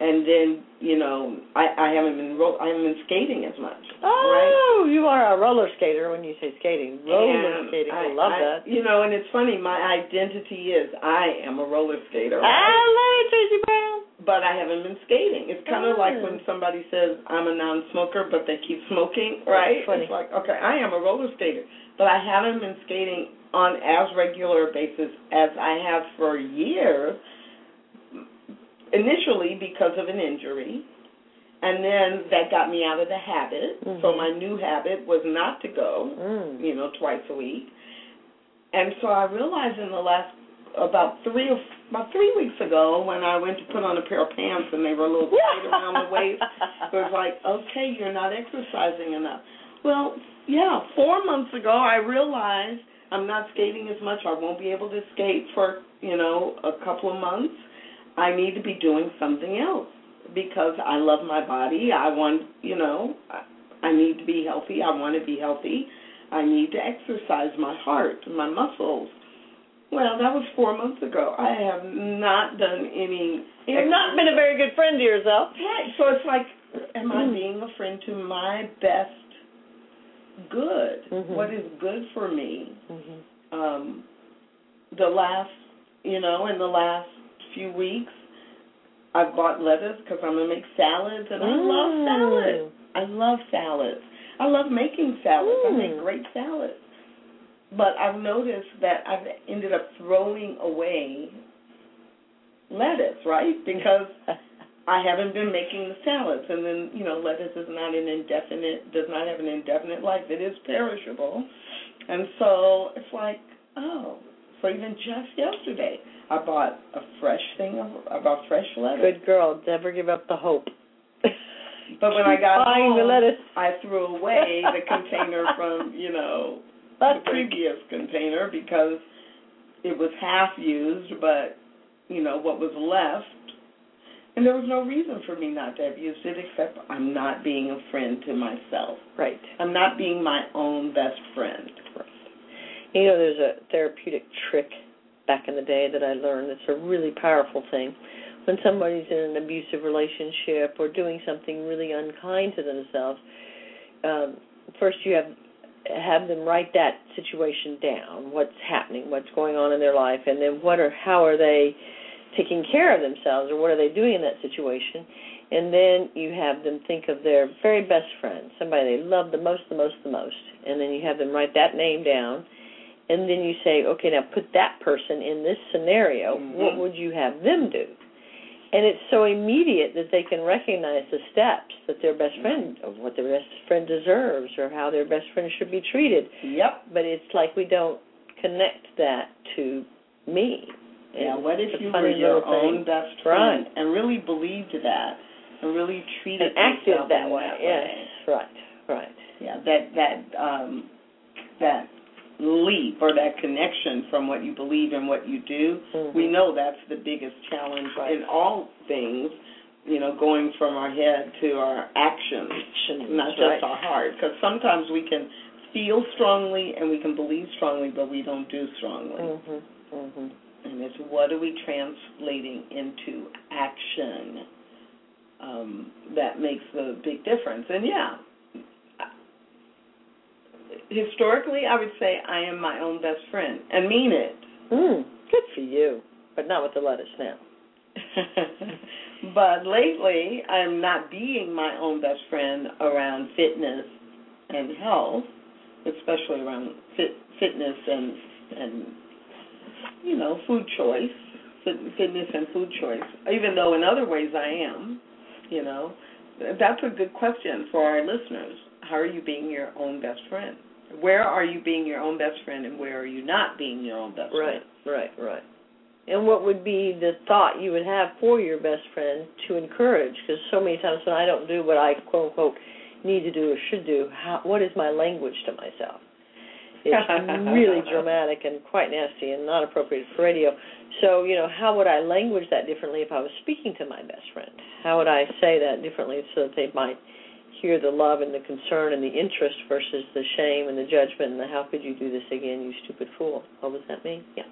and then you know I, I haven't been ro- I haven't been skating as much. Oh, you are a roller skater when you say skating. Roller And skating. I, I love I- that. You know, and it's funny. My identity is I am a roller skater. I love it. But I haven't been skating. It's kind of like Oh. when somebody says I'm a non-smoker, but they keep smoking, right? It's like, okay, I am a roller skater, but I haven't been skating on as regular a basis as I have for years. Initially because of an injury, and then that got me out of the habit. So Mhm. my new habit was not to go Mm. you know, twice a week. And so I realized in the last about three or about three weeks ago when I went to put on a pair of pants and they were a little tight around the waist, it was like, okay, you're not exercising enough. Well, yeah, four months ago I realized I'm not skating as much. I won't be able to skate for you know a couple of months. I need to be doing something else because I love my body. I want you know I, need to be healthy. I want to be healthy. I need to exercise my heart, and my muscles. Well, that was four months ago. I have not done any. You've not been a very good friend to yourself. Right. So it's like, am I Mm. being a friend to my best good? Mhm. What is good for me? Mm-hmm. Um, the last, you know, in the last few weeks, I've bought lettuce because I'm gonna make salads, and I love Mm. salads. I love salads. I love making salads. I make Mm. great salads. But I've noticed that I've ended up throwing away lettuce, right? Because I haven't been making the salads, and then you know lettuce is not an indefinite, does not have an indefinite life. It is perishable, and so it's like, oh, so even just yesterday, I bought a fresh thing of, I bought fresh lettuce. Good girl. Never give up the hope. But when I got home, the lettuce, I threw away the container from you know the previous container because it was half used, but you know what was left, and there was no reason for me not to have used it except I'm not being a friend to myself. right. I'm not being my own best friend. You know, there's a therapeutic trick back in the day that I learned that's a really powerful thing. When somebody's in an abusive relationship or doing something really unkind to themselves, um, first you have have them write that situation down, what's happening, what's going on in their life, and then what are how are they taking care of themselves or what are they doing in that situation? And then you have them think of their very best friend, somebody they love the most, the most, the most, and then you have them write that name down and then you say, okay, now put that person in this scenario. Mhm. What would you have them do? And it's so immediate that they can recognize the steps that their best friend, of what their best friend deserves, or how their best friend should be treated. Yep. But it's like we don't connect that to me. Yeah. It's What if you were your thing. own best Right. friend and really believed that and really treated and acted yourself that way? that yes, right, right. yeah that that um that leap or that connection from what you believe and what you do Mhm. we know that's the biggest challenge Right. in all things you know going from our head to our actions Actions, not just right. our heart because sometimes we can feel strongly and we can believe strongly but we don't do strongly Mhm, mhm. and it's what are we translating into action um, that makes the big difference. And yeah, historically, I would say I am my own best friend and mean it. Mm, good for you, but not with the lettuce now. *laughs* but lately, I'm not being my own best friend around fitness and health, especially around fit, fitness and and you know food choice, fit, fitness and food choice. Even though in other ways I am, you know, that's a good question for our listeners. How are you being your own best friend? Where are you being your own best friend, and where are you not being your own best Right, friend? right, right. Right. And what would be the thought you would have for your best friend to encourage? Because so many times when I don't do what I quote unquote need to do or should do, how, what is my language to myself? It's *laughs* really dramatic and quite nasty and not appropriate for radio. So, you know, how would I language that differently if I was speaking to my best friend? How would I say that differently so that they might hear the love and the concern and the interest versus the shame and the judgment and the how could you do this again, you stupid fool? What was that mean? Yeah.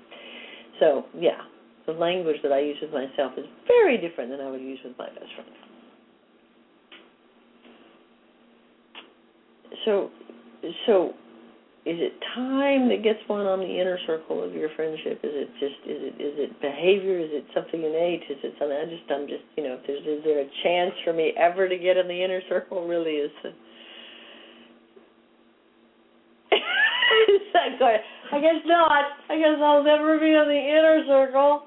So, yeah, the language that I use with myself is very different than I would use with my best friend. So, so is it time that gets one on the inner circle of your friendship? Is it just is it is it behavior? Is it something innate? Is it something? I just I'm just you know if there's is there a chance for me ever to get in the inner circle? Really is. *laughs* It's like going, I guess not. I guess I'll never be in the inner circle.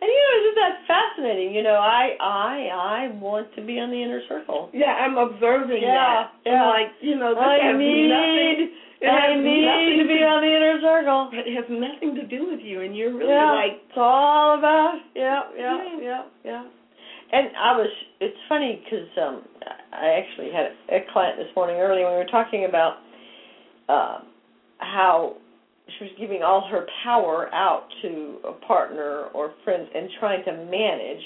And you know, isn't that fascinating? You know, I I I want to be on the inner circle. Yeah, I'm observing Yeah, that. yeah. I'm like, you know, this I has need nothing. It I need to be on the inner circle. It has nothing to do with you, and you're really yeah, like, it's all about yeah, yeah, Yeah. yeah, yeah. And I was. It's funny because um, I actually had a client this morning early when we were talking about uh, how she was giving all her power out to a partner or friend and trying to manage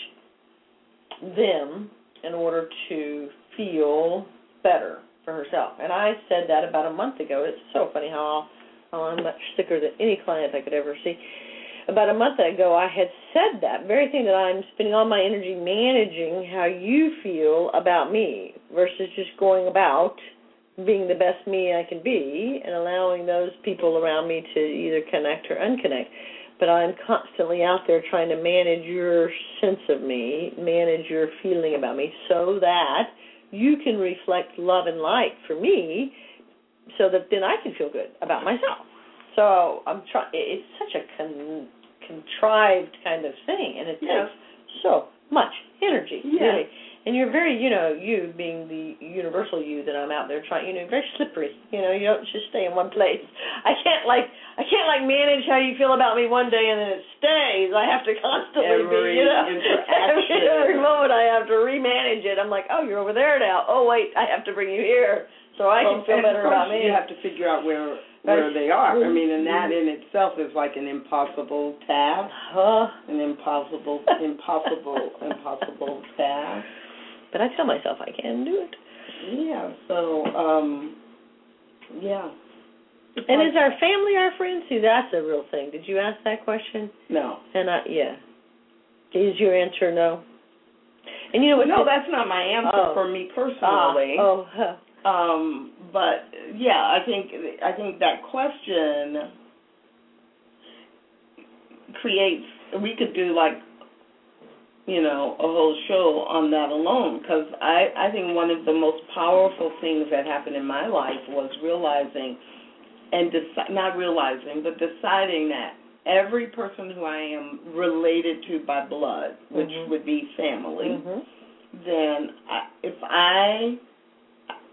them in order to feel better for herself. And I said that about a month ago. It's so funny how, how I'm much sicker than any client I could ever see. About a month ago, I had said that very thing that I'm spending all my energy managing how you feel about me versus just going about being the best me I can be and allowing those people around me to either connect or unconnect. But I'm constantly out there trying to manage your sense of me, manage your feeling about me, so that you can reflect love and light for me, so that then I can feel good about myself. So I'm trying. It's such a con- contrived kind of thing, and it Yeah. takes so much energy, Yeah. really. And you're very, you know, you being the universal you that I'm out there trying, you know, very slippery. You know, you don't just stay in one place. I can't like, I can't like manage how you feel about me one day and then it stays. I have to constantly Every be, you know, every, every moment I have to remanage it. I'm like, oh, you're over there now. Oh, wait, I have to bring you here so I can Well, feel and better about me. You have to figure out where where they are. I mm-hmm. mean, and that in itself is like an impossible task. Huh? An impossible, impossible, impossible task. But I tell myself I can do it. Yeah. So, um, yeah. And is our family our friends? See, that's a real thing. Did you ask that question? no. And I, yeah. Is your answer no? And you know what? No, that's not my answer Oh. for me ah, personally. oh, huh. Um, but yeah, I think I think that question creates. We could do like, you know, a whole show on that alone because I I think one of the most powerful things that happened in my life was realizing and deci- not realizing but deciding that every person who I am related to by blood, which Mhm. would be family Mhm. then I, if I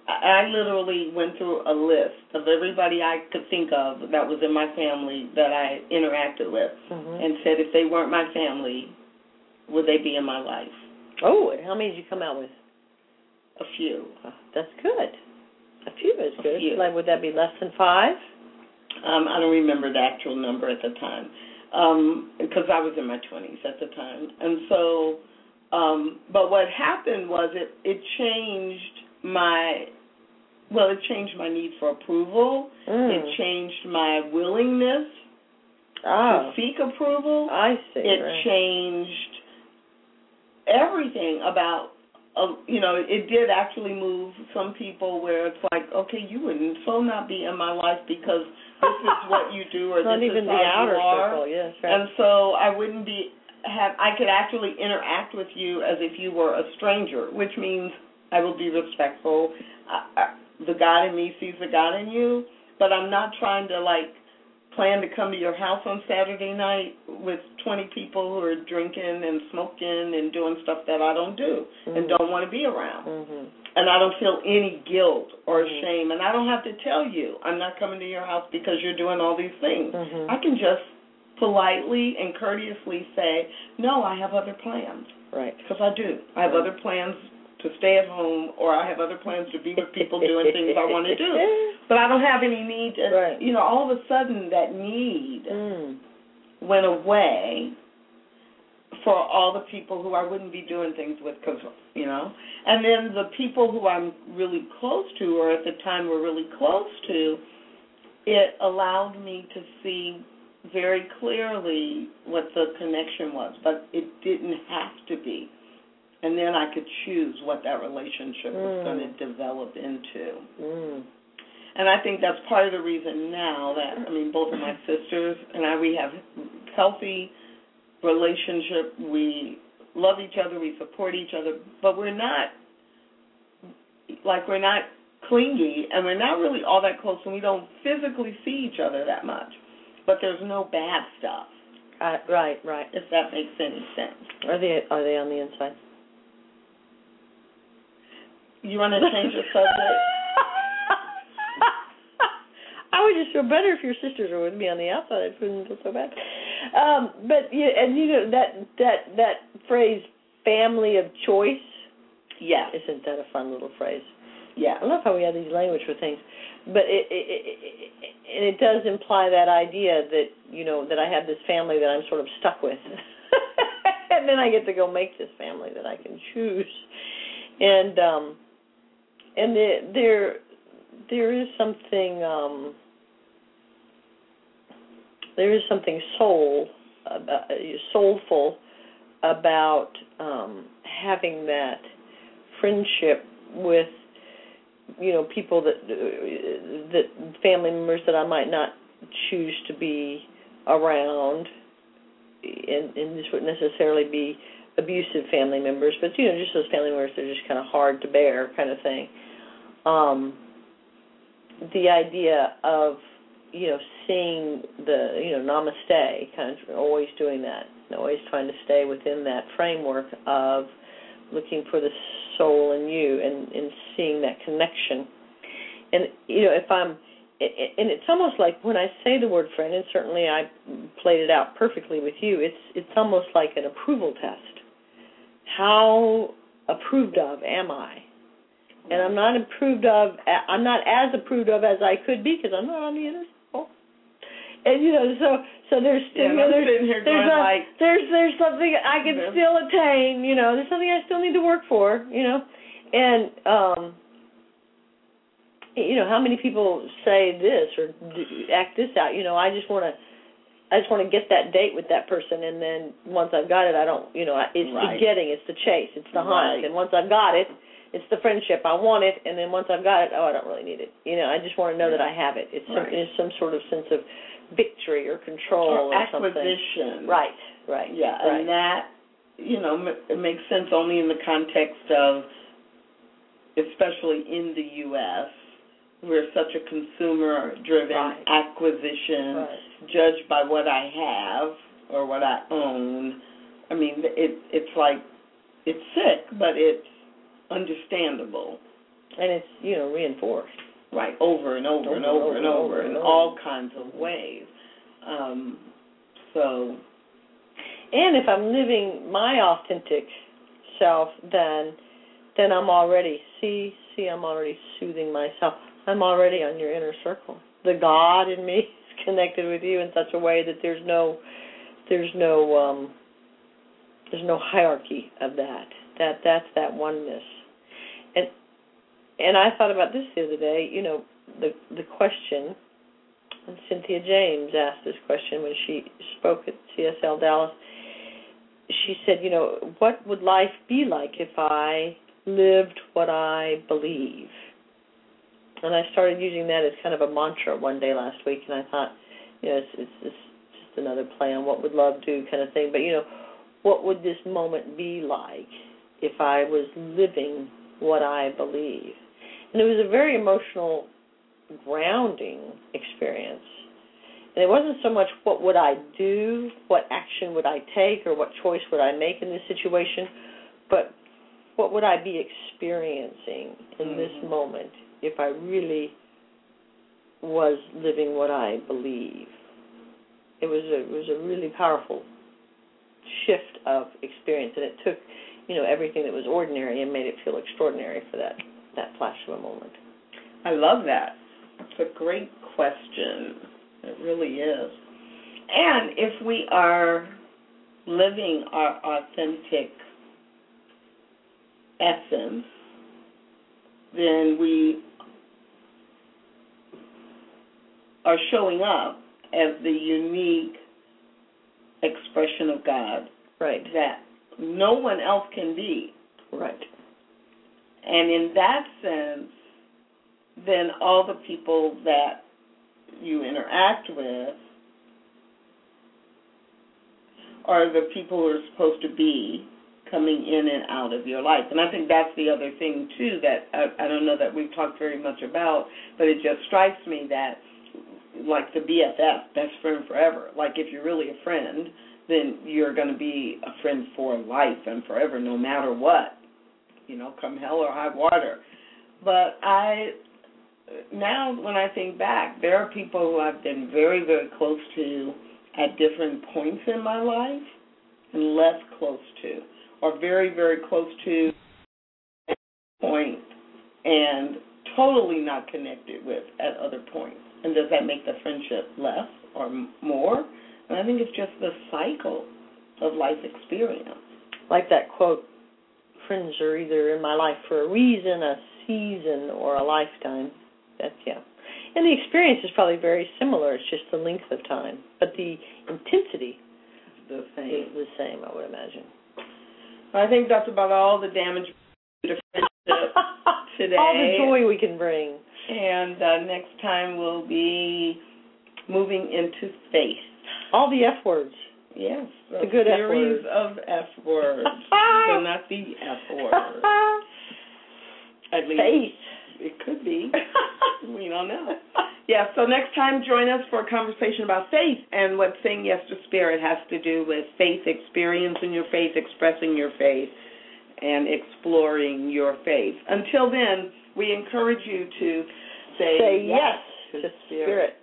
I literally went through a list of everybody I could think of that was in my family that I interacted with Mhm. and said if they weren't my family, would they be in my life? Oh, and how many did you come out with? A few. Oh, that's good. A few is good. few. Like, would that be less than five? Um, I don't remember the actual number at the time um, because I was in my 20s at the time. And so, um, but what happened was it, it changed my, well, it changed my need for approval. Mm. It changed my willingness Oh, to seek approval. I see. it right. changed everything about uh, you know it did actually move some people where it's like okay you would so not be in my life because this is *laughs* what you do or Not this even is the how outer you are circle. Yes, right. and so I wouldn't be have I could actually interact with you as if you were a stranger, which means I will be respectful. I, I, the God in me sees the God in you, but I'm not trying to like plan to come to your house on Saturday night with 20 people who are drinking and smoking and doing stuff that I don't do and Mhm. don't want to be around. Mhm. And I don't feel any guilt or Mhm. shame, and I don't have to tell you I'm not coming to your house because you're doing all these things. Mhm. I can just politely and courteously say, no, I have other plans. Right. Because I do. I have other plans to stay at home, or I have other plans to be with people doing things I want to do. *laughs* But I don't have any need to, Right. you know, all of a sudden that need Mm. went away for all the people who I wouldn't be doing things with, because, you know. And then the people who I'm really close to, or at the time were really close to, it allowed me to see very clearly what the connection was, but it didn't have to be. And then I could choose what that relationship was Mm. going to develop into. Mm. And I think that's part of the reason now that I mean both of my *laughs* sisters and I we have healthy relationship. We love each other, we support each other, but we're not like we're not clingy and we're not really all that close and we don't physically see each other that much. But there's no bad stuff, Uh, right. Right. if that makes any sense. Are they Are they on the inside? You want to change the subject? *laughs* I would just feel better if your sisters were with me on the outside. I wouldn't feel so bad. Um, but yeah, and you know that that that phrase "family of choice" Yeah, isn't that a fun little phrase? Yeah. I love how we have these language for things, but it, it, it, it and it does imply that idea that you know that I have this family that I'm sort of stuck with, *laughs* and then I get to go make this family that I can choose, and um, and the, there there is something um, there is something soul about, soulful about um, having that friendship with you know people that that family members that I might not choose to be around. And and this wouldn't necessarily be abusive family members but you know just those family members that are just kind of hard to bear kind of thing um the idea of you know seeing the you know namaste kind of always doing that always trying to stay within that framework of looking for the soul in you and and seeing that connection. And you know, if I'm and it's almost like when I say the word friend, and certainly I played it out perfectly with you. It's it's almost like an approval test. How approved of am I? And I'm not approved of. I'm not as approved of as I could be because I'm not on the inner circle. And you know, so so there's still yeah, you know, there's here there's, a, like, there's there's something I can Yeah. still attain. You know, there's something I still need to work for. You know, and um, you know how many people say this or act this out. You know, I just want to. I just want to get that date with that person, and then once I've got it, I don't, you know, it's Right. the getting, it's the chase, it's the hunt, Right. and once I've got it, it's the friendship. I want it, and then once I've got it, oh, I don't really need it. You know, I just want to know that I have it. It's some, Right. it's some sort of sense of victory or control or or, something. acquisition. Right, right. Yeah, right. and that you know it makes sense only in the context of, especially in the U.S. We're such a consumer-driven Right. acquisition, Right. Judged by what I have or what I own. I mean, it it's like it's sick, but it's understandable, and it's you know reinforced. right? Over and over, and over and over in all kinds of ways. Um, so And if I'm living my authentic self, then then I'm already see see I'm already soothing myself. I'm already on your inner circle. The God in me *laughs* connected with you in such a way that there's no there's no um there's no hierarchy of that. That that's that oneness. And and I thought about this the other day, you know, the the question and Cynthia James asked this question when she spoke at CSL Dallas she said, you know, what would life be like if I lived what I believe? And I started using that as kind of a mantra one day last week, and I thought, you know, it's, it's, it's just another play on what would love do kind of thing. But you know, what would this moment be like if I was living what I believe? And it was a very emotional, grounding experience. And it wasn't so much what would I do, what action would I take, or what choice would I make in this situation, but what would I be experiencing in this Mhm. moment if I really was living what I believe. It was a it was a really powerful shift of experience, and it took you know everything that was ordinary and made it feel extraordinary for that that flash of a moment. I love that. It's a great question. It really is. And if we are living our authentic essence, then we are showing up as the unique expression of God Right. that no one else can be. Right. And in that sense, then all the people that you interact with are the people who are supposed to be coming in and out of your life. And I think that's the other thing too that I, I don't know that we've talked very much about, but it just strikes me that like the BFF, best friend forever. Like if you're really a friend, then you're going to be a friend for life and forever, no matter what. You know, come hell or high water. But I now when I think back, there are people who I've been very, very close to at different points in my life and less close to, or very, very close to point and totally not connected with at other points. And does that make the friendship less or more? And I think it's just the cycle of life experience. Like that quote, friends are either in my life for a reason, a season, or a lifetime. That's yeah. And the experience is probably very similar. It's just the length of time, but the intensity The is same. the same. I would imagine. I think that's about all the damage to friendship today. *laughs* All the joy we can bring. And uh, next time we'll be moving into faith. All the F words. Yes, a The good F series of F words, *laughs* but not the F word. *laughs* At least Faith. it could be. *laughs* we don't know. Yeah, so next time join us for a conversation about faith and what saying yes to spirit has to do with faith, experience experiencing your faith, expressing your faith, and exploring your faith. Until then, we encourage you to say, Say yes to to spirit.